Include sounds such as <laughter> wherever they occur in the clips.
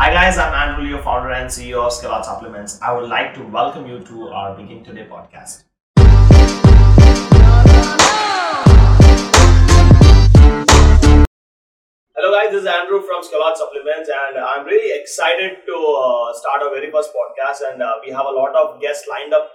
Hi guys, I'm Andrew Leo, founder and CEO of Scalot Supplements. I would like to welcome you to our Begin Today podcast. Hello guys, this is Andrew from Scalot Supplements and I'm really excited to uh, start our very first podcast and uh, we have a lot of guests lined up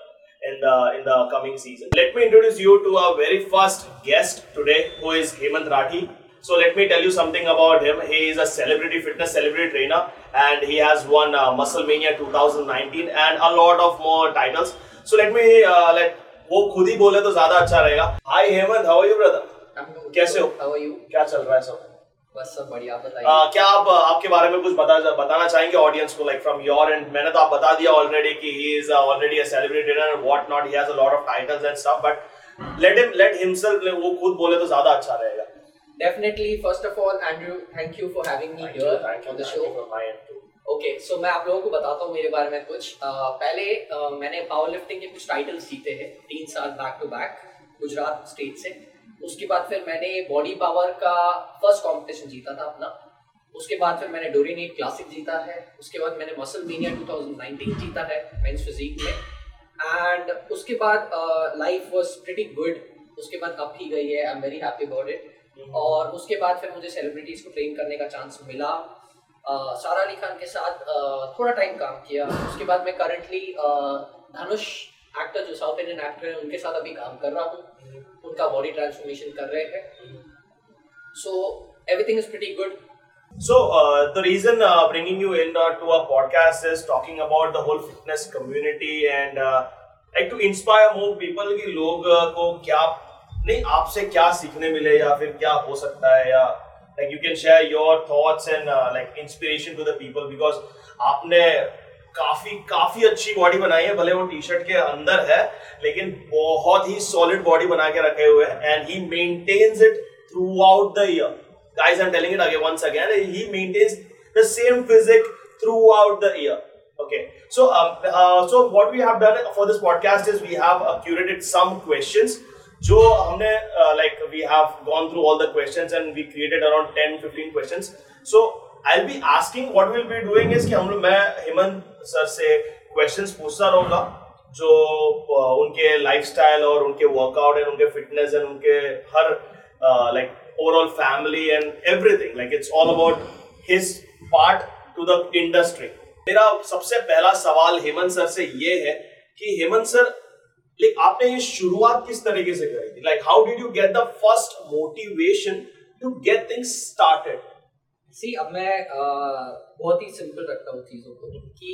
in the in the coming season. Let me introduce you to our very first guest today who is Hemant Rathi. So let me tell you something about him. He is a celebrity fitness celebrity trainer and he has won uh, Muscle Mania 2019 and a lot of more titles. So let me uh, let वो खुद ही बोले तो ज़्यादा अच्छा रहेगा। Hi Hemant how are you brother कैसे हो? How are you क्या चल रहा है सब? बस सब बढ़िया बताइए। आ, क्या आप आपके बारे में कुछ बता बताना चाहेंगे ऑडियंस को लाइक फ्रॉम योर एंड मैंने तो आप बता दिया ऑलरेडी कि he is already a celebrity and what not he has a lot of titles and stuff but let him let himself वो खुद बोले तो ज़्यादा अच्छा रहेगा। Definitely first of all Andrew thank you for having me here on the show okay so मैं आप लोगों को बताता हूँ मेरे बारे में कुछ। uh, पहले uh, मैंने पावर लिफ्टिंग के कुछ टाइटल्स जीते हैं तीन साल back to back Gujarat state से। उसके बाद फिर मैंने बॉडी पावर का फ़र्स्ट कंपटीशन जीता था अपना। उसके बाद फिर मैंने डोरीनेट क्लासिक जीता है। उसके बाद मैंने मसल मीनिया 2019 जीता है मेंस फिजिक में। एंड उसके बाद लाइफ वाज प्रीटी गुड उसके बाद अप ही गई है I am very happy about it और उसके बाद फिर मुझे सेलिब्रिटीज को ट्रेन करने का चांस मिला। uh, सारा अली खान के साथ uh, थोड़ा टाइम काम किया। उसके बाद मैं करंटली धनुष एक्टर जो साउथ इंडियन एक्टर है उनके साथ अभी काम कर रहा हूँ। उनका बॉडी ट्रांसफॉर्मेशन कर रहे हैं। So everything is pretty good So uh, the reason uh, bringing you in uh, to our podcast is talking about the whole fitness community and uh, like to inspire more people कि लोग uh, को क्या नहीं, आपसे क्या सीखने मिले या फिर क्या हो सकता है या like you can share your thoughts and like inspiration to the people because आपने काफ़ी काफ़ी अच्छी बॉडी बनाई है, भले वो टी शर्ट के अंदर है, लेकिन बहुत ही सॉलिड बॉडी बना के रखे हुए हैं and he maintains it throughout the year guys I am telling it again once again he maintains the same physique throughout the year okay so so what we have done for this podcast is we have curated some questions जो हमने like we have gone through all the questions and we created around 10 15 questions. So, I'll be asking what we'll be doing is कि हम लोग, मैं Hemant sir से questions पूछता रहूँगा, जो उनके लाइफस्टाइल और उनके वर्कआउट एंड उनके फिटनेस एंड उनके हर like overall family and everything like it's all about his part to the industry मेरा सबसे पहला सवाल हेमंत सर से ये है कि हेमंत सर लाइक आपने ये शुरुआत किस तरीके से करी थी? Like how did you get the first motivation to get things started see अब मैं बहुत ही सिंपल रखता हूँ चीज़ों को कि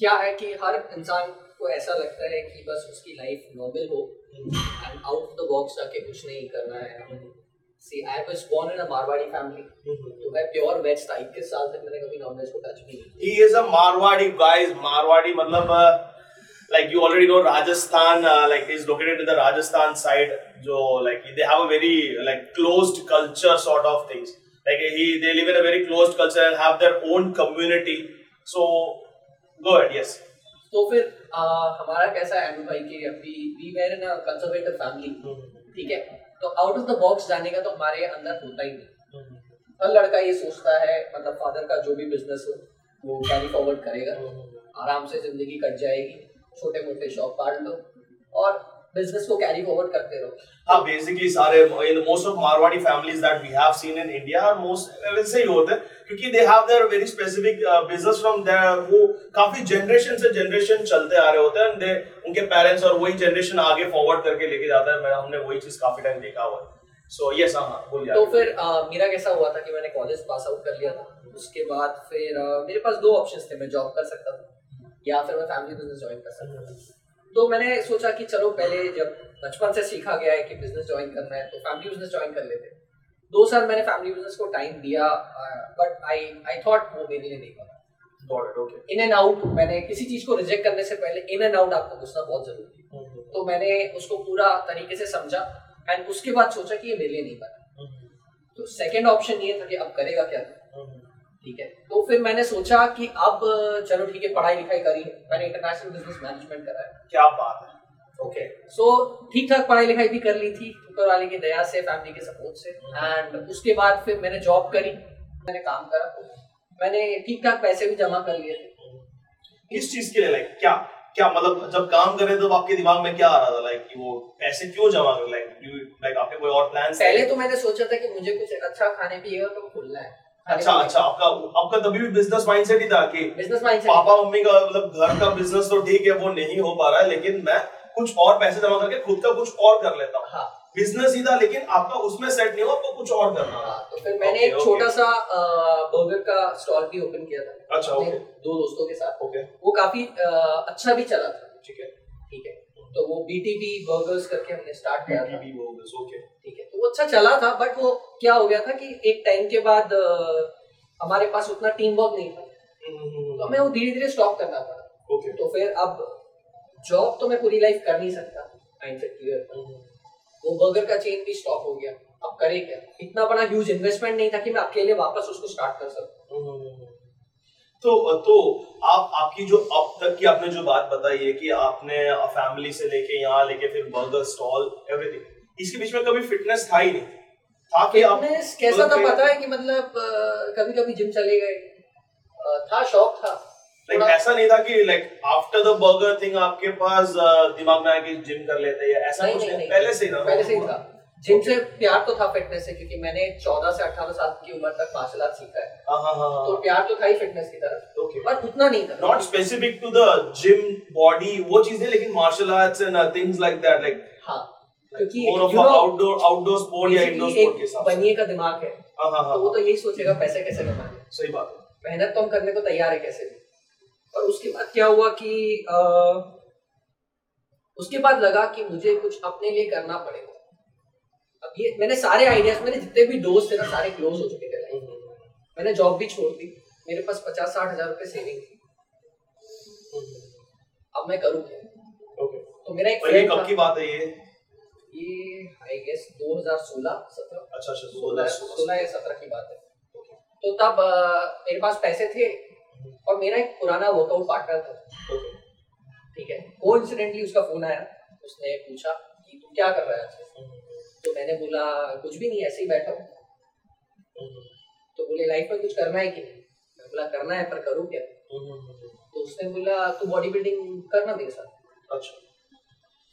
क्या है कि हर इंसान को ऐसा लगता है कि बस उसकी लाइफ नॉर्मल हो and out of the box जाके कुछ नहीं करना है। See I was born in a Marwari family तो मैं प्योर वेज था 21 साल तक मैंने कभी नॉनवेज को टच नहीं किया। He is a Marwari guys Marwari मतलब like you already know Rajasthan uh, like is located in the Rajasthan side जो like they have a very like closed culture sort of things like he they live in a very closed culture and have their own community so go ahead yes तो फिर आ, हमारा कैसा है भाई कि अभी we were in a conservative family ठीक है तो आउट ऑफ़ द बॉक्स जाने का तो हमारे अंदर होता ही नहीं हर लड़का ये सोचता है मतलब फादर का जो भी बिज़नेस हो वो कैरी फॉरवर्ड करेगा आराम से ज़िंदगी कट जाएगी छोटे मोटे शॉप काट लो और बिज़नेस को कैरी फॉरवर्ड करते रहो। हाँ बेसिकली सारे in most of Marwari families that we have seen in India are most वैसे ही होते हैं क्योंकि they have their very specific business from their वो काफ़ी जनरेशन से जनरेशन चलते आ रहे होते हैं दे उनके पेरेंट्स और वही जनरेशन आगे फॉरवर्ड करके लेके जाता है। मैं हमने वही चीज़ काफ़ी टाइम देखा हुआ है। सो यस हाँ बोलिए तो फिर uh, मेरा कैसा हुआ था कि मैंने कॉलेज पास आउट कर लिया था उसके बाद फिर uh, मेरे पास दो ऑप्शंस थे मैं जॉब कर सकता था। या फिर मैं फैमिली बिज़नेस ज्वाइन कर सकता था तो मैंने सोचा कि चलो पहले जब बचपन से सीखा गया है कि बिज़नेस ज्वाइन करना है तो फैमिली बिज़नेस ज्वाइन कर लेते दो साल मैंने फैमिली बिज़नेस को टाइम दिया बट आई आई थॉट वो मेरे लिए नहीं बना इन एंड आउट मैंने किसी चीज़ को रिजेक्ट करने से पहले इन एंड आउट आपको घुसना बहुत ज़रूरी है हम्म। तो मैंने उसको पूरा तरीके से समझा एंड उसके बाद सोचा कि ये मेरे लिए नहीं बना हम्म। तो सेकेंड ऑप्शन ये था कि अब करेगा क्या हम्म। ठीक है। तो फिर मैंने सोचा कि अब चलो ठीक है पढ़ाई लिखाई करी। मैंने इंटरनेशनल बिज़नेस मैनेजमेंट करा। है क्या बात है। ओके सो ठीक ठाक पढ़ाई लिखाई भी कर ली थी ऊपर वाले की दया से फैमिली के सपोर्ट से। एंड उसके बाद फिर मैंने जॉब करी। मैंने काम करा। मैंने ठीक ठाक पैसे भी जमा कर लिए थे। किस चीज़ के लिए लाइक क्या क्या मतलब जब काम कर रहे थे तो आपके दिमाग में क्या आ रहा था लाइक कि वो पैसे क्यों जमा कर लाइक लाइक आपके कोई और प्लान पहले तो मैंने सोचा था कि मुझे कुछ अच्छा खाने पीने का तो खुलना है। अच्छा अच्छा आपका आपका तभी भी बिज़नेस माइंडसेट ही था कि बिज़नेस माइंडसेट पापा मम्मी का मतलब घर का बिज़नेस तो ठीक है वो नहीं हो पा रहा है लेकिन मैं कुछ और पैसे जमा करके खुद का कुछ और कर लेता हूँ। हाँ। बिज़नेस ही था लेकिन आपका उसमें सेट नहीं हुआ आपको कुछ और करना हाँ, तो फिर मैंने एक छोटा सा बर्गर का स्टॉल भी ओपन किया था। अच्छा ओके दो दोस्तों के साथ। ओके वो काफ़ी अच्छा भी चला था। ठीक है। ठीक है। तो वो बीटीबी बर्गर्स करके हमने स्टार्ट किया था बीटीबी बर्गर्स ओके है तो वो अच्छा चला था बट वो क्या हो गया था कि एक टाइम के बाद हमारे पास उतना टीम वर्क नहीं था। हम्म। तो हमें वो धीरे धीरे स्टॉप करना पड़ा ओके तो फिर अब जॉब तो मैं पूरी लाइफ कर नहीं सकता। क्लियर वो बर्गर का चेन भी स्टॉप हो गया। अब करे क्या? इतना बड़ा ह्यूज इन्वेस्टमेंट नहीं था कि मैं अकेले वापस उसको स्टार्ट कर सकूँ। तो तो आप आपकी जो अब तक की आपने जो बात बताई है कि आपने फैमिली से लेके यहाँ लेके फिर बर्गर स्टॉल एवरीथिंग इसके बीच में कभी फिटनेस था ही नहीं। था कि आप कैसा था पता है कि मतलब कभी कभी जिम चले गए? था शौक था? लाइक like, ऐसा नहीं था कि like after the burger thing आपके पास दिमाग में आया कि जिम कर लेते हैं ऐसा कुछ नहीं पहले से ही ना पहले से ही था। जिम से प्यार तो था फिटनेस से क्योंकि मैंने 14 से 18 साल की उम्र तक मार्शल आर्ट सीखा है। हाँ, हाँ, हाँ, तो प्यार तो था ही फिटनेस की तरफ़। Okay. पर उतना नहीं था। Not specific to the gym body वो चीज़ें लेकिन martial arts and things like that like हाँ। क्योंकि आउटडोर आउटडोर स्पोर्ट या इंडोर स्पोर्ट के साथ बनिए का दिमाग है। हाँ हाँ तो वो तो यही सोचेगा पैसे कैसे कमाने। सही बात है। मेहनत तो हम करने को तैयार है कैसे भी। और उसके बाद क्या हुआ कि आ, उसके बाद लगा कि मुझे कुछ अपने लिए करना पड़ेगा। अब ये मैंने सारे आइडियाज़ मेरे जितने भी दोस्त थे ना सारे क्लोज हो चुके थे। लाइफ मैंने जॉब भी छोड़ दी। मेरे पास पचास साठ हज़ार रुपए सेविंग थी। अब मैं करूँ okay. तो मेरा एक कब की बात है ये? ये आई गेस 2016 17 अच्छा अच्छा 16 या 17 की बात है। तो तब मेरे पास पैसे थे और मेरा एक पुराना वर्कआउट पार्टनर था। ठीक है? को इंसिडेंटली उसका फ़ोन आया। उसने पूछा कि तू क्या कर रहा है तो मैंने बोला कुछ भी नहीं ऐसे ही बैठा हूँ। तो बोले लाइफ में कुछ करना है कि नहीं? मैं बोला करना है पर करूँ क्या? तो उसने बोला तू बॉडी बिल्डिंग करना मेरे साथ। अच्छा।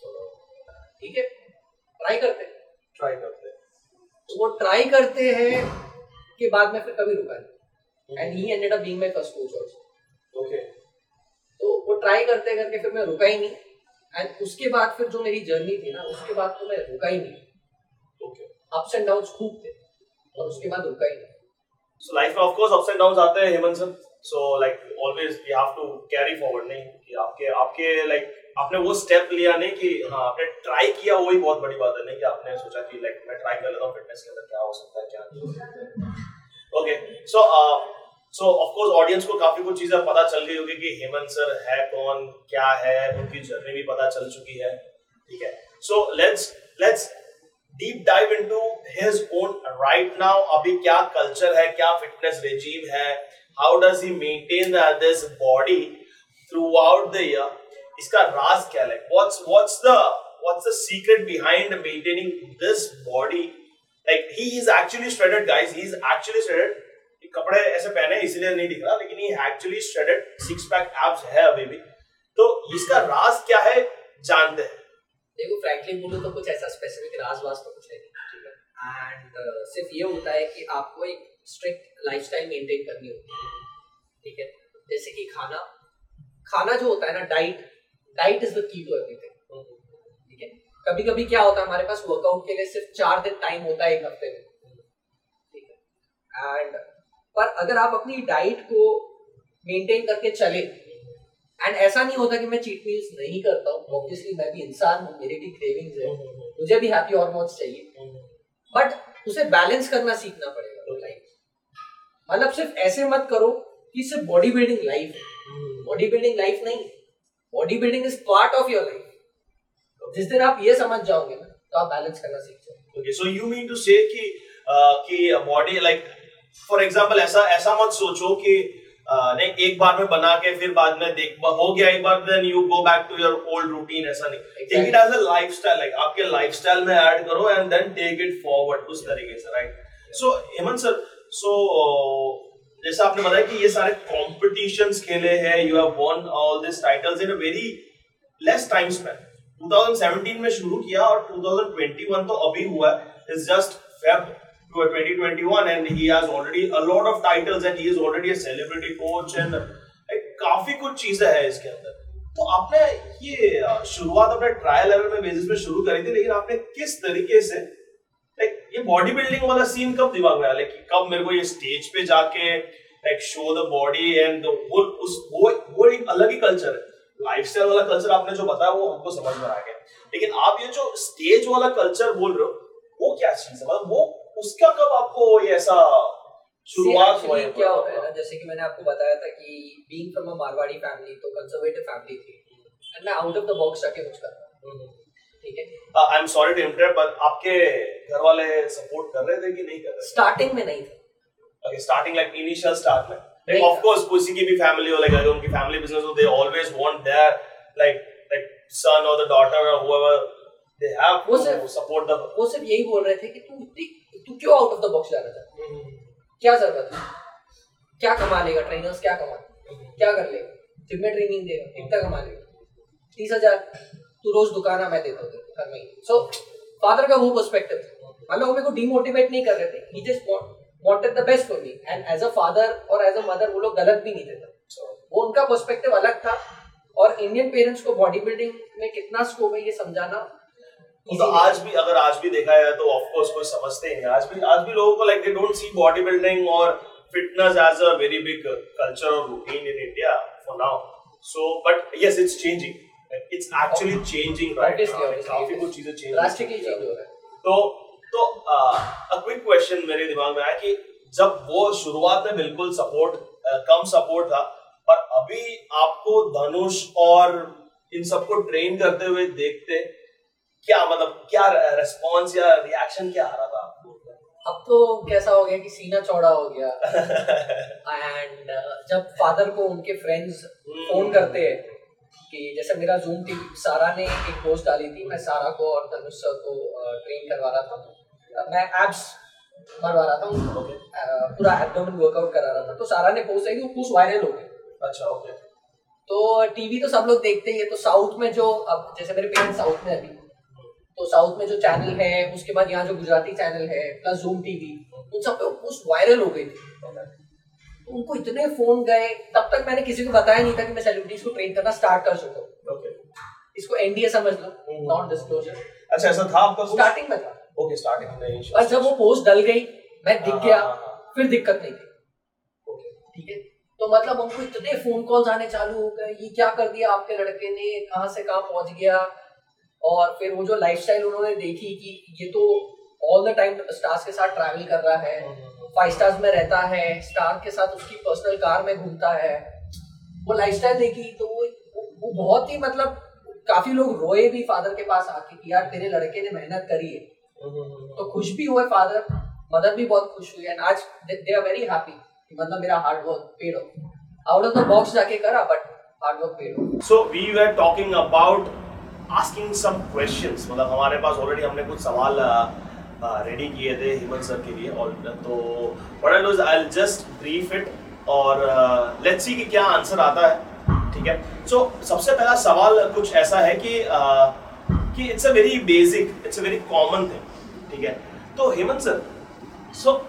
तो ठीक है? ट्राई करते हैं। ट्राई करते तो वो ट्राई करते हैं के बाद में फिर कभी रुका नहीं। And he ended up being my first coach also okay तो वो ट्राई करते करके फिर मैं रुका ही नहीं। एंड उसके बाद फिर जो मेरी जर्नी थी ना उसके बाद तो मैं रुका ही नहीं। ओके अप्स एंड डाउन्स खूब थे और उसके बाद रुका ही नहीं। सो लाइफ में of course ups and downs आते हैं Hemant sir so like always we have to carry forward नहीं? कि आपके आपके लाइक आपने वो स्टेप लिया नहीं कि हाँ आपने ट्राई किया वही बहुत बड़ी बात है, नहीं कि आपने सोचा कि लाइक मैं ट्राई कर लेता हूँ फिटनेस के अंदर, क्या हो सकता है, क्या okay so so of course audience को काफ़ी कुछ चीज़ें पता चल गई होगी कि हेमंत सर है कौन, क्या है, उनकी जर्नी भी पता चल चुकी है, ठीक है। So let's let's deep dive into his own right now अभी क्या कल्चर है, क्या फिटनेस रेजीम है how does he maintain this body throughout the year इसका राज क्या है? What's what's the what's the secret behind maintaining this body like he is actually shredded guys he is actually shredded कपड़े ऐसे पहने इसलिए नहीं दिख रहा लेकिन ये actually shredded six pack abs है अभी भी तो इसका राज क्या है? जानते हैं। देखो फ्रैंकली बोलो तो कुछ ऐसा स्पेसिफिक राज वाज तो कुछ है नहीं एंड uh, सिर्फ़ ये होता है कि आपको एक स्ट्रिक्ट लाइफस्टाइल मेंटेन करनी होती है ठीक है? जैसे कि खाना खाना जो होता है ना diet diet is the key to everything ठीक है? कभी कभी क्या होता है, हमारे पास वर्कआउट के लिए सिर्फ़ चार दिन टाइम होता है एक हफ़्ते में। ठीक है? एंड पर अगर आप अपनी डाइट को मेंटेन करके चले एंड ऐसा नहीं होता कि मैं चीट मील्स नहीं करता हूँ ऑब्वियसली मैं भी इंसान हूँ, मेरे भी क्रेविंग्स है, मुझे भी हैप्पी हॉर्मोन्स चाहिए। बट उसे बैलेंस करना सीखना पड़ेगा लाइफ मतलब सिर्फ़ ऐसे मत करो कि सिर्फ़ बॉडी बिल्डिंग लाइफ है। बॉडी बिल्डिंग लाइफ नहीं। Bodybuilding is part of your life जिस दिन आप ये समझ जाओगे ना तो आप बैलेंस करना सीख जाओगे। Okay so you mean to say कि कि बॉडी लाइक फॉर एग्ज़ाम्पल ऐसा ऐसा मत सोचो कि नहीं एक बार में बना के फिर बाद में देख हो गया एक बार then you go back to your old routine ऐसा नहीं। Take it as a lifestyle like आपके लाइफस्टाइल में ऐड करो and then take it forward उस तरीके से right so Hemant sir so जैसे आपने बताया कि ये सारे कॉम्पिटिशंस खेले हैं you have won all this titles in a very less time span 2017 में शुरू किया और 2021 तो अभी हुआ है। Is just Feb 2021 and he has already a lot of titles and he is already a celebrity coach and like, काफ़ी कुछ चीज़ें हैं इसके अंदर। तो आपने ये शुरुआत अपने ट्रायल एरर में बेसिस में शुरू करी थी लेकिन आपने किस तरीके से ये बॉडी बिल्डिंग वाला सीन कब दिमाग में आया? लाइक कब मेरे को ये स्टेज पे जाके like show the body and वो उस वो वो एक अलग ही कल्चर है। लाइफस्टाइल वाला कल्चर आपने जो बताया वो हमको समझ में आ गया। लेकिन आप ये जो स्टेज वाला कल्चर बोल रहे हो वो क्या चीज़ है? मतलब वो उसका कब आपको ये ऐसा शुरुआत हुआ है? क्या होता है ना जैसे कि मैंने आपको बताया था कि being from a Marwari family तो कंजर्वेटिव फैमिली थी। एंड मैं आउट ऑफ़ द बॉक्स जाके कुछ कर रहा हूँ। ठीक है? I am sorry to interrupt but आपके घर वाले सपोर्ट कर रहे थे कि नहीं कर रहे? स्टार्टिंग में नहीं थे। Okay starting like initial start में। लाइक ऑफ़ कोर्स किसी की भी फैमिली हो लाइक अगर उनकी फैमिली बिज़नेस हो they always want their like like son और द डॉटर और whoever they have to support the वो सिर्फ़ यही बोल रहे थे कि तू तू क्यों आउट ऑफ़ द बॉक्स जा रहा था? हम्म। क्या ज़रूरत है? क्या कमा लेगा? ट्रेनर्स क्या कमा क्या कर लेगा? जिम में ट्रेनिंग देगा कितना कमा लेगा। तीस हज़ार तू रोज दुकान मैं देता हूँ हर महीने सो फादर का वो पर्सपेक्टिव हम लोग मेरे को डिमोटिवेट नहीं कर रहे थे। He just wanted the best for me and as a father और एज अ मदर वो लोग गलत भी नहीं देते वो उनका पर्सपेक्टिव अलग था। और इंडियन पेरेंट्स को बॉडी बिल्डिंग में कितना स्कोप है ये समझाना? तो आज भी अगर आज भी देखा जाए तो ऑफ़ कोर्स कोई समझते हैं आज भी आज भी लोगों को like they don't see bodybuilding और fitness as a very big culture और routine in India for now so but yes it's changing actually changing right? Obviously, काफ़ी कुछ चीज़ें चेंज drastically change हो रहा है। तो तो क्विक क्वेश्चन मेरे दिमाग में आया कि जब वो शुरुआत में बिल्कुल सपोर्ट कम सपोर्ट था पर अभी आपको धनुष और इन सबको ट्रेन करते हुए देखते क्या मतलब क्या रेस्पॉन्स या रिएक्शन क्या आ रहा था आपको अब तो कैसा हो गया कि सीना चौड़ा हो गया <laughs> एंड जब फादर को उनके फ्रेंड्स फ़ोन hmm. करते हैं कि जैसे मेरा जूम थी सारा ने एक पोस्ट डाली थी मैं सारा को और धनुष सर को ट्रेन करवा रहा था। मैं एप्स मरवा रहा था। उनको पूरा एब्डोमेन वर्कआउट करा रहा था। तो सारा ने पोस्ट आई वो पोस्ट वायरल हो गई अच्छा ओके तो टीवी तो सब लोग देखते ही है। तो साउथ में जो अब जैसे मेरे पेरेंट्स साउथ में अभी तो साउथ में जो चैनल है उसके बाद यहाँ जो गुजराती चैनल है प्लस जूम टीवी उन सब पे पोस्ट वायरल हो गई थी। उनको इतने फ़ोन गए तब तक मैंने किसी को बताया नहीं था कि मैं सेलिब्रिटीज को ट्रेन करना स्टार्ट कर चुका हूँ okay. इसको एनडीए समझ लो नॉन डिस्क्लोजर अच्छा ऐसा था आपका स्टार्टिंग में था। ओके स्टार्टिंग में और जब वो पोस्ट डल गई मैं दिख हाँ, गया हाँ, हाँ, फिर दिक्कत नहीं थी। ओके ठीक है? तो मतलब उनको इतने फ़ोन कॉल्स आने चालू हो गए ये क्या कर दिया आपके लड़के ने कहाँ से कहाँ पहुँच गया? और फिर वो जो लाइफस्टाइल उन्होंने देखी कि ये तो ऑल द टाइम स्टार्स के साथ ट्रैवल कर रहा है। हम्म, हम्म। फाइव स्टार्स में रहता है स्टार के साथ उसकी पर्सनल कार में घूमता है। वो लाइफस्टाइल देखी तो वो वो बहुत ही मतलब काफ़ी लोग रोए भी फादर के पास आके कि यार तेरे लड़के ने मेहनत करी है। तो खुश भी हुए फादर मदर भी बहुत खुश हुई एंड आज दे आर वेरी हैप्पी मतलब मेरा hard work paid off out of the box जाके करा but hard work paid off so we were talking about asking some questions मतलब हमारे पास ऑलरेडी हमने कुछ सवाल रेडी किए थे हेमंत सर के लिए और तो what I do I just brief it और लेट्स सी कि क्या आंसर आता है ठीक है? सो so, सबसे पहला सवाल कुछ ऐसा है कि कि it's a very basic it's a very common thing ठीक है? तो हेमंत सर सो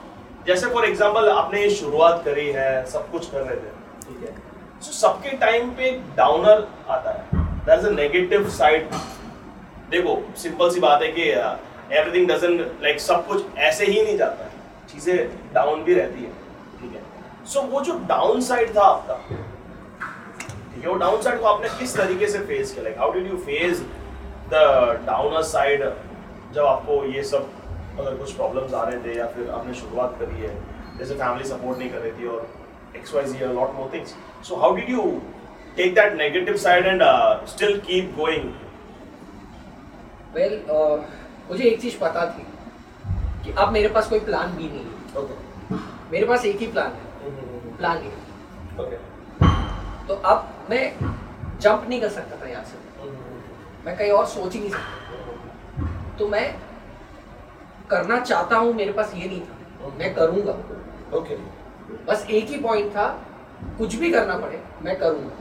जैसे फॉर एग्जांपल आपने शुरुआत करी है सब कुछ कर रहे थे ठीक है? सो so, सबके टाइम पे डाउनर आता है that is a negative side देखो सिंपल सी बात है कि uh, एवरीथिंग डजन लाइक सब कुछ ऐसे ही नहीं जाता है। चीज़ें डाउन भी रहती है ठीक है। सो so, वो जो डाउन साइड था आपका ठीक है वो डाउन साइड को आपने किस तरीके से फेस किया? Like how did you face the downer side जब आपको ये सब अगर कुछ प्रॉब्लम्स आ रहे थे या फिर आपने शुरुआत करी है? जैसे फैमिली सपोर्ट नहीं कर रही थी और X Y Z lot more things so how did you take that negative side and still keep going well मुझे एक चीज़ पता थी कि अब मेरे पास कोई प्लान भी नहीं है। Okay. मेरे पास एक ही प्लान है। प्लान नहीं okay. तो अब मैं जंप नहीं कर सकता था यहाँ से। मैं कहीं और सोच ही नहीं सकता। तो मैं करना चाहता हूँ मेरे पास ये नहीं था। मैं करूँगा। ओके बस एक ही पॉइंट था कुछ भी करना पड़े मैं करूँगा।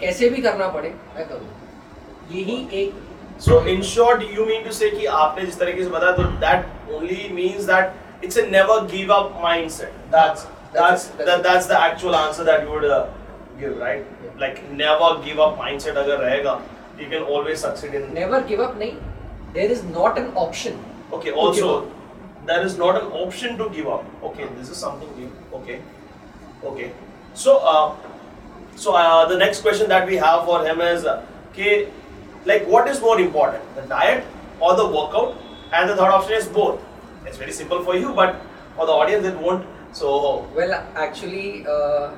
कैसे भी करना पड़े मैं करूँगा। यही एक so in short you mean to say कि आपने जिस तरीके से बताया तो that only means that it's a never give up mindset that's that's that, that's the actual answer that you would uh, give right yeah. like never give up mindset agar rahega you can always succeed in never give up nahi there is not an option okay also there is not an option to give up okay this is something new okay okay so uh, so uh, the next question that we have for him is uh, okay, like what is more important the diet or the workout and the third option is both it's very simple for you but for the audience it won't so well actually uh,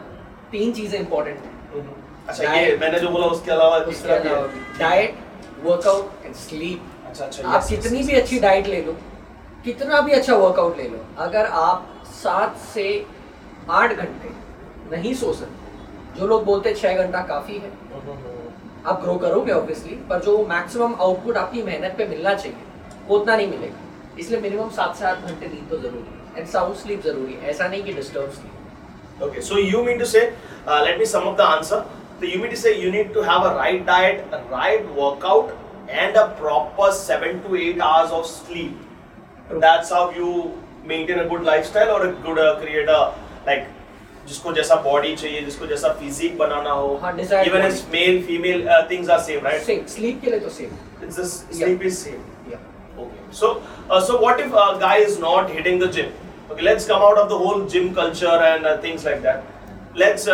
तीन चीज़ें important हैं अच्छा ये मैंने जो बोला उसके अलावा उसके अलावा डाइट वर्कआउट एंड स्लीप अच्छा अच्छा आप कितनी भी अच्छी डाइट ले लो कितना भी अच्छा वर्कआउट ले लो अगर आप सात से आठ घंटे नहीं सो सकते जो लोग बोलते हैं छह घंटा काफ़ी है आप ग्रो करोगे ऑब्वियसली पर जो मैक्सिमम आउटपुट आपकी मेहनत पे मिलना चाहिए उतना नहीं मिलेगा। इसलिए मिनिमम सात से आठ घंटे नींद तो ज़रूरी है एंड साउंड स्लीप ज़रूरी है ऐसा नहीं कि disturb sleep okay so you mean to say let me some of the answer तो you mean to say you need to have a right diet right workout and a proper 7 to 8 hours of sleep that's how you maintain a good lifestyle और a good create a like जिसको जैसा body चाहिए जिसको जैसा physique बनाना हो even is male female things are same right same sleep के लिए तो same it's just sleep is same so so what if a guy is not hitting the gym okay let's come out of the whole gym culture and things like that let's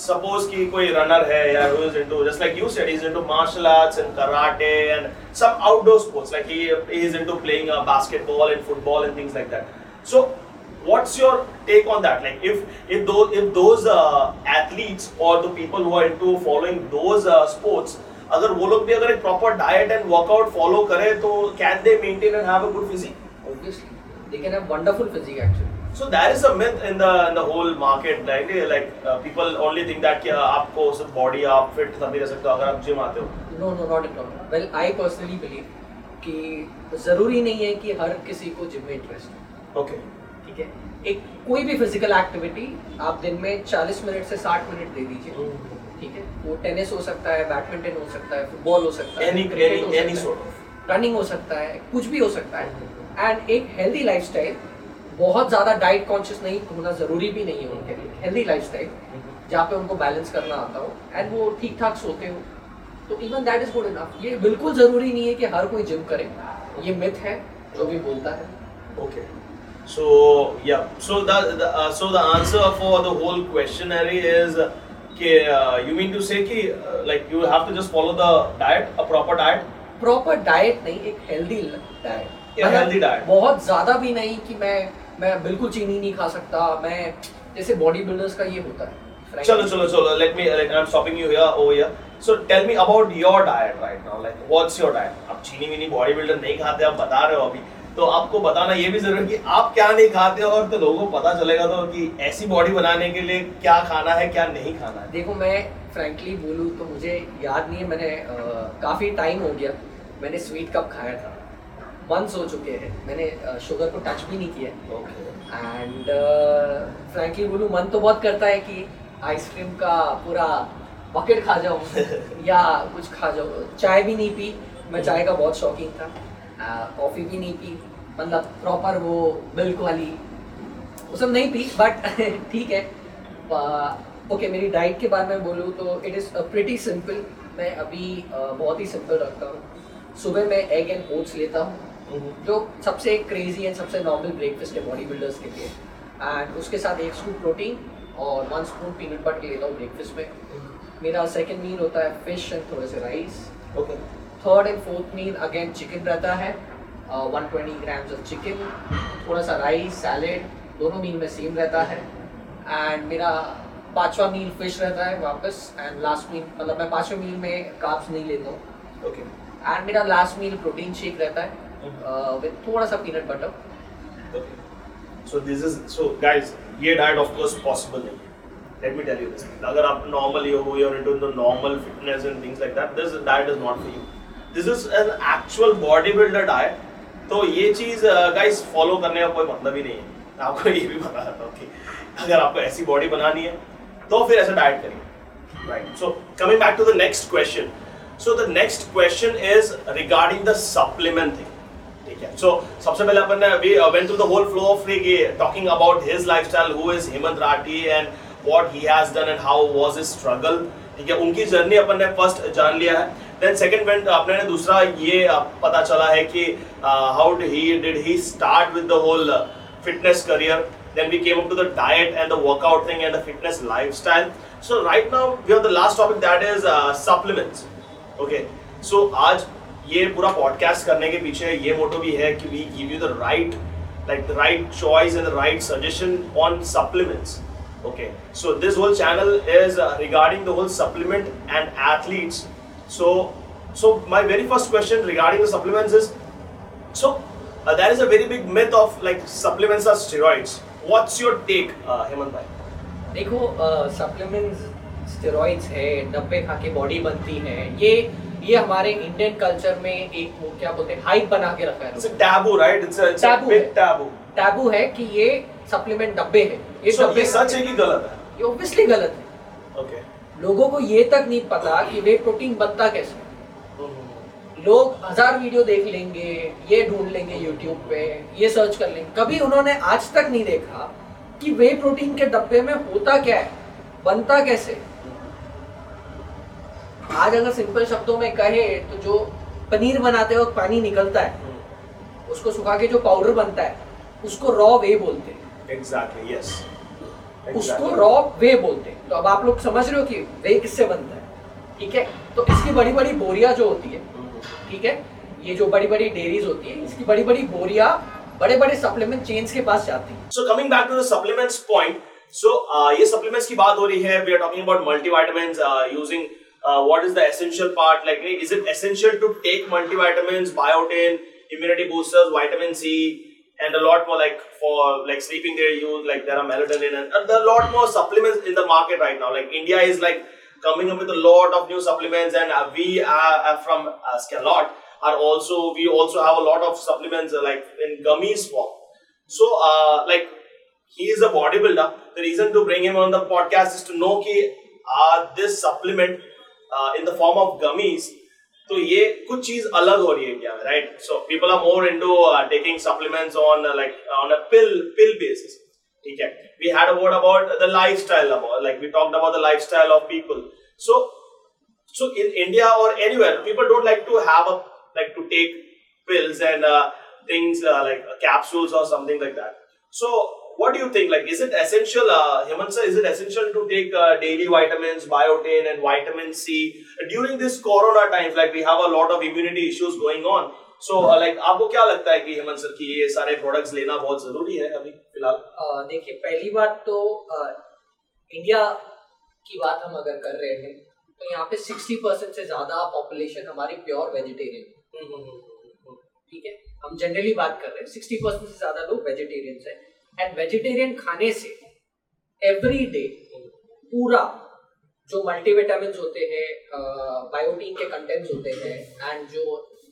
suppose कि कोई runner है या who is into just like you said is into martial arts and karate and some outdoor sports like he is into playing basketball and football and things like that so what's your take on that? Like if if those if those uh, athletes or the people who are into following those uh, sports अगर वो लोग भी अगर एक proper diet and workout follow करें तो can they maintain and have a good physique obviously they can have wonderful physique actually so there is a myth in the in the whole market like like uh, people only think that कि आपको सिर्फ body आप fit तभी रह सकते हो अगर आप जिम आते हो no no not at all well I personally believe कि जरूरी नहीं है कि हर किसी को जिम में इंटरेस्ट हो ओके ठीक है। एक कोई भी फ़िज़िकल एक्टिविटी आप दिन में 40 मिनट से 60 मिनट दे दीजिए। ठीक है। वो टेनिस हो सकता है बैडमिंटन हो सकता है फुटबॉल हो सकता है रनिंग हो सकता है कुछ भी हो सकता है। एंड एक हेल्दी लाइफस्टाइल बहुत ज़्यादा डाइट कॉन्शियस नहीं होना ज़रूरी भी नहीं है उनके लिए। हेल्दी लाइफस्टाइल जहाँ पे उनको बैलेंस करना आता हो। एंड वो ठीक ठाक सोते हो। तो even that is good enough ये बिल्कुल ज़रूरी नहीं है कि हर कोई जिम करे। ये मिथ है जो भी बोलता है। Okay so yeah. So the, the uh, so the answer for the whole questionnaire is कि यू मीन टू से कि like you have to just follow the diet a proper diet proper diet नहीं एक healthy diet healthy diet बहुत ज़्यादा भी नहीं कि मैं मैं बिल्कुल चीनी नहीं खा सकता मैं जैसे बॉडी बिल्डर्स का ये होता है चलो चलो चलो let me like I am stopping you here over here so tell me about your diet right now like what's your diet आप चीनी वीनी बॉडी बिल्डर नहीं खाते आप बता रहे हो अभी। तो आपको बताना ये भी ज़रूरी कि आप क्या नहीं खाते और तो लोगों को पता चलेगा तो कि ऐसी बॉडी बनाने के लिए क्या खाना है क्या नहीं खाना है। देखो मैं फ्रेंकली बोलूँ तो मुझे याद नहीं है मैंने काफ़ी टाइम हो गया। मैंने स्वीट कप खाया था। मंथ्स हो चुके हैं। मैंने शुगर को टच भी नहीं किया। एंड फ्रेंकली बोलूँ मन तो बहुत करता है कि आइसक्रीम का पूरा बकेट खा जाऊँ <laughs> या कुछ खा जाऊँ। चाय भी नहीं पी। मैं चाय का बहुत शौकीन था। कॉफ़ी भी नहीं पी। मतलब प्रॉपर वो मिल्क वाली। वो सब नहीं पी बट <laughs> ठीक है। ओके मेरी डाइट के बारे में बोलूँ तो इट इज़ प्रिटी सिंपल मैं अभी बहुत ही सिंपल रखता हूँ। सुबह मैं एग एंड ओट्स लेता हूँ जो सबसे क्रेजी एंड सबसे नॉर्मल ब्रेकफास्ट है बॉडी बिल्डर्स के लिए। एंड उसके साथ एक स्पून प्रोटीन और वन स्पून पीनट बटर लेता हूँ ब्रेकफास्ट में। मेरा सेकेंड मील होता है फ़िश एंड थोड़े से rice okay third and fourth meal again chicken रहता है। One twenty grams of chicken थोड़ा सा राइस सैलेड दोनों मील में सेम रहता है। एंड मेरा पांचवा मील फ़िश रहता है वापस एंड लास्ट मील मतलब मैं पाँचवें मील में काप्स नहीं लेता हूँ। ओके एंड मेरा लास्ट मील प्रोटीन शेक रहता है विद uh, थोड़ा सा peanut butter so this is so guys ये डाइट ऑफ़ कोर्स पॉसिबल नहीं let me tell you this अगर आप नॉर्मली हो you are into the normal fitness and things like that this diet is not for you this is an actual bodybuilder diet तो ये चीज़ guys follow करने का कोई मतलब ही नहीं है। आपको ये भी बता देता हूँ कि अगर आपको ऐसी बॉडी बनानी है तो फिर ऐसा डाइट करिए right so coming back to the next question so the next question is regarding the supplement thing ठीक है? सो सबसे पहले अपन ने we went to the whole flow of talking about his lifestyle who is Hemant Rathi and what he has done and how was his struggle ठीक है? उनकी journey अपन ने फ़र्स्ट जान लिया है। देन सेकंड पॉइंट आपने ने दूसरा ये पता चला है कि how did he did he start with the whole fitness career then we came up to the diet and the workout thing and the fitness lifestyle so right now we have the last topic that is supplements okay so आज ये पूरा podcast करने के पीछे ये मोटो भी है कि we give you the right like the right choice and the right suggestion on supplements okay so this whole channel is regarding the whole supplement and athletes so so my very first question regarding the supplements is so uh, there is a very big myth of like supplements are steroids. What's your take, uh, Hemant bhai? देखो supplements uh, steroids है डब्बे खा के body बनती है ये ये हमारे इंडियन कल्चर में एक वो क्या बोलते हैं हाइप बना के रखा है taboo right it's a taboo taboo taboo है कि ये सप्लीमेंट डब्बे है ये so, डब्बे सच है कि गलत है ये ऑब्वियसली गलत है. लोगों को ये तक नहीं पता कि वे प्रोटीन बनता कैसे लोग हज़ार वीडियो देख लेंगे ये ढूंढ लेंगे यूट्यूब पे ये सर्च कर लेंगे। कभी उन्होंने आज तक नहीं देखा कि वे प्रोटीन के डब्बे में होता क्या है बनता कैसे आज अगर सिंपल शब्दों में कहे तो जो पनीर बनाते वक्त पानी निकलता है उसको सुखा के जो पाउडर बनता है उसको रॉ वे बोलते हैं। Exactly, yes. उसको रॉ वे बोलते हैं। तो अब आप लोग समझ रहे हो कि वे किससे बनता है। ठीक है? तो इसकी बड़ी बड़ी बोरिया जो होती है, ठीक है? ये जो बड़ी बड़ी डेयरीज होती है, इसकी बड़ी बड़ी बोरिया बड़े बड़े सप्लीमेंट चेन्स के पास जाती है। So coming back to the supplements point so ये सप्लीमेंट्स की बात हो रही है we are talking about multivitamins using what is the essential part, like, is it essential to take multivitamins, biotin, immunity boosters, vitamin c and a lot more like for like sleeping they use like there are melatonin and, and there are a lot more supplements in the market right now. Like india is like coming up with a lot of new supplements and uh, we are uh, from uh, Scalot are also we also have a lot of supplements uh, like in gummies form. So uh, like he is a bodybuilder. The reason to bring him on the podcast is to know कि uh, this supplement uh, in the form of gummies तो ये कुछ चीज अलग हो रही है क्या right so people are more into taking supplements on like on a pill pill basis ठीक है we had a word about the lifestyle about like we talked about the lifestyle of people so so in india or anywhere people don't like to have a like to take pills and uh, things uh, like uh, capsules or something like that so what do you think like is it essential uh, Hemant is it essential to take uh, daily vitamins biotin and vitamin c during this corona times like we have a lot of immunity issues going on so so, like uh, like, आपको क्या लगता है कि Hemant sir की ये सारे products लेना बहुत ज़रूरी है अभी फ़िलहाल uh, देखिए पहली बात तो इंडिया uh, की बात हम अगर कर रहे हैं तो यहाँ पे 60 परसेंट से ज़्यादा पॉपुलेशन हमारी प्योर वेजिटेरियन ठीक है हम जनरली बात कर रहे हैं 60 परसेंट से ज़्यादा लोग वेजिटेरियन है एंड वेजिटेरियन खाने से एवरी डे पूरा जो मल्टीविटामिन होते हैं बायोटीन के कंटेंट्स होते हैं एंड जो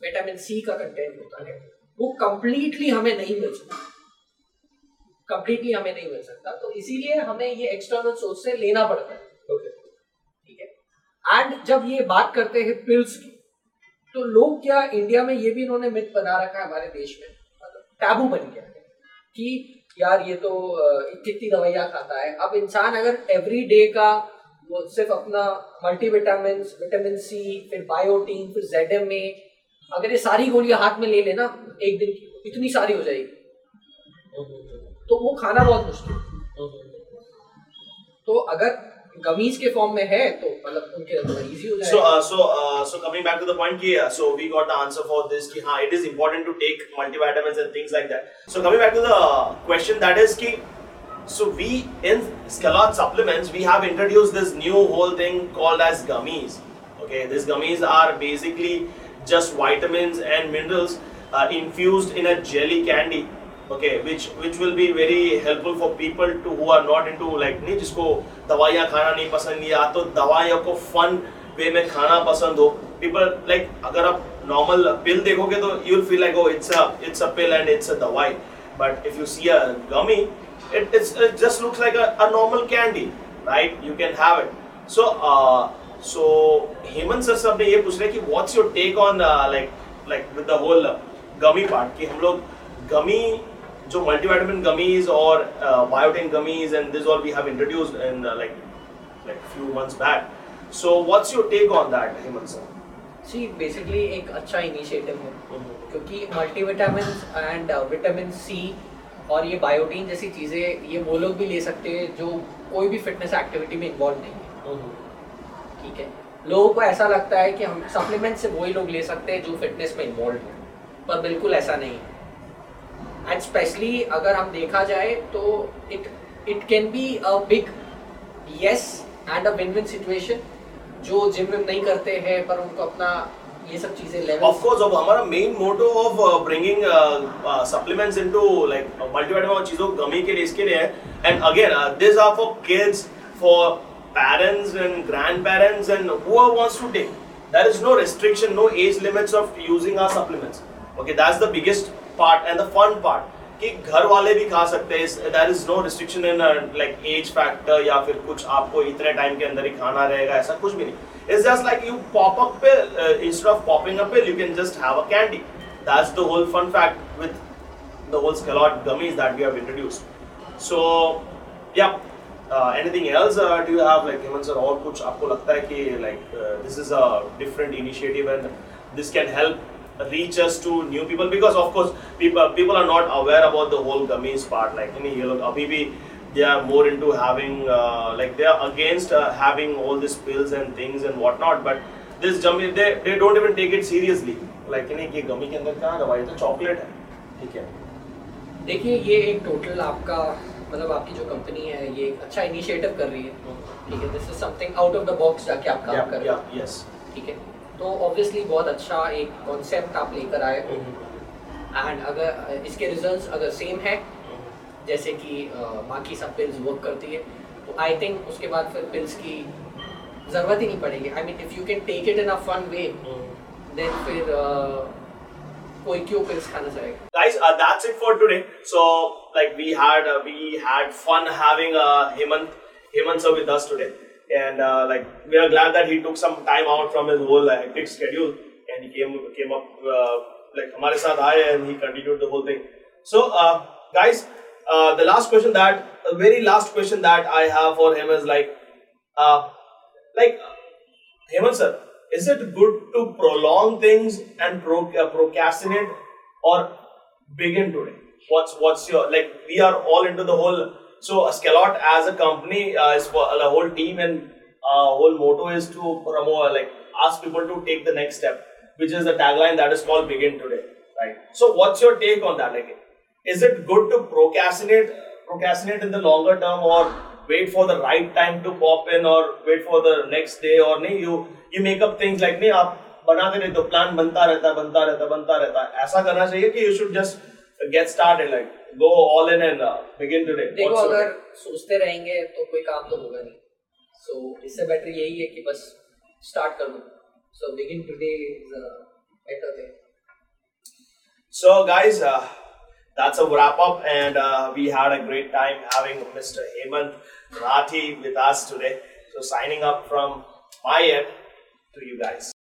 विटामिन सी का कंटेंट होता है वो कंप्लीटली हमें नहीं मिल सकता। कंप्लीटली हमें नहीं मिल सकता। तो इसीलिए हमें ये एक्सटर्नल सोर्स से लेना पड़ता है। ठीक है? एंड जब ये बात करते हैं पिल्स की तो लोग क्या इंडिया में ये भी इन्होंने मिथ बना रखा है हमारे देश में? टैबू बन गया है कि यार ये तो कितनी दवाइयाँ खाता है। अब इंसान अगर एवरी डे का वो सिर्फ़ अपना मल्टीविटामिन विटामिन सी फिर बायोटीन फिर जेड एम ए अगर ये सारी गोलियाँ हाथ में ले लेना एक दिन की इतनी सारी हो जाएगी। तो वो खाना बहुत मुश्किल। तो अगर गमीज के फॉर्म में है तो मतलब उनके लिए इजी हो जाएगा so so so coming back to the point कि so we got the answer for this कि हाँ it is important to take multivitamins and things like that so coming back to the question that is कि so we in Scalot supplements we have introduced this new whole thing called as gummies okay these gummies are basically just vitamins and minerals uh, infused in a jelly candy okay which which will be very helpful for people to who are not into like नहीं, जिसको दवाइयाँ खाना नहीं पसंद, या तो दवाइयों को फन वे में खाना पसंद हो। पीपल लाइक अगर आप नॉर्मल पिल देखोगे तो you feel like it's a it's a pill and it's a दवाई। But if you see a gummy it it's just looks like a normal candy right you can have it so so Hemant sir साहब ने ये पूछ रहे कि what's your take on like like with the whole gummy part कि हम लोग gummy जो multivitamin gummies or uh, biotin gummies and this all we have introduced in uh, like like few months back. So what's your take on that, Hemant sir? See basically एक अच्छा initiative है क्योंकि multivitamin and vitamin C और ये biotin जैसी चीज़ें ये वो लोग भी ले सकते हैं जो कोई भी फिटनेस एक्टिविटी में इन्वॉल्व नहीं है। ठीक है? लोगों को ऐसा लगता है कि हम सप्लीमेंट से वही लोग ले सकते हैं जो फिटनेस में इन्वॉल्व है पर बिल्कुल ऐसा नहीं है। एंड स्पेशली अगर हम देखा जाए तो it it can be a big yes and a win win situation जो जिम में नहीं करते हैं, पर उनको अपना ये सब चीज़ें लेवल ऑफ़ कोर्स अब हमारा main motto of bringing supplements into like multivitamin और चीज़ों गमी के लिए, इसके लिए है। And again this are for kids for parents and grandparents and whoever wants to take. There is no restriction, no age limits of using our supplements. Okay, that's the biggest part and the fun part, कि घर वाले भी खा सकते हैं। There is no restriction in like age factor या फिर कुछ आपको इतने टाइम के अंदर ही खाना रहेगा, ऐसा कुछ भी नहीं। It's just like you pop up पे instead of popping up pill you can just have a candy that's the whole fun fact with the whole skelot gummies that we have so yeah anything else do have like Hemant sir और कुछ आपको लगता है कि like this is a different initiative and this can help reach us to new people because of course people people are not aware about the whole gummies part like you know abhi bhi they are more into having uh, like they are against uh, having all these pills and things and whatnot but this gummy they, they don't even take it seriously like you know ये gummy के अंदर क्या दवाई तो chocolate है ठीक है देखिए ये एक टोटल आपका मतलब आपकी जो कंपनी है ये अच्छा इनिशिएटिव कर रही है ठीक है this is something out of the box जाके आप काम कर रहे हो यस ठीक है तो ऑब्वियसली बहुत अच्छा एक कॉन्सेप्ट आप लेकर आए हो। एंड अगर इसके रिजल्ट्स अगर सेम है जैसे कि बाकी सब पिल्स वर्क करती है तो आई थिंक उसके बाद फिर पिल्स की ज़रूरत ही नहीं पड़ेगी। I mean if you can take it in a fun way then फिर कोई क्यों पिल्स खाना चाहेगा? It for today. So like we had uh, we had fun having uh, hemant hemant sir with us today. and uh, like we are glad that he took some time out from his whole uh, hectic schedule and he came came up uh, like हमारे साथ आए and he continued the whole thing. So uh, guys, uh, the last question that the very last question that I have for him is like uh, like Hemant sir, is it good to prolong things and pro uh, procrastinate or begin today? What's what's your like? We are all into the whole so Scalot as a company uh, is for the whole team and uh, whole motto is to promote like ask people to take the next step, which is the tagline that is called Begin Today, right? So what's your take on that? Like, is it good to procrastinate procrastinate in the longer term or wait for the right time to pop in or wait for the next day or नहीं you you make up things like नहीं आप बनाते रहते हो plan बनता रहता है बनता रहता है बनता रहता है ऐसा करना चाहिए कि you should just get started like go all in and uh, begin today देखो अगर सोचते रहेंगे तो कोई काम तो होगा नहीं सो so, इससे बेटर यही है कि बस स्टार्ट कर दो so begin today is a better thing so guys uh, that's a wrap up and uh, we had a great time having Mr. Hemant Rathi with us today so signing up from my end to you guys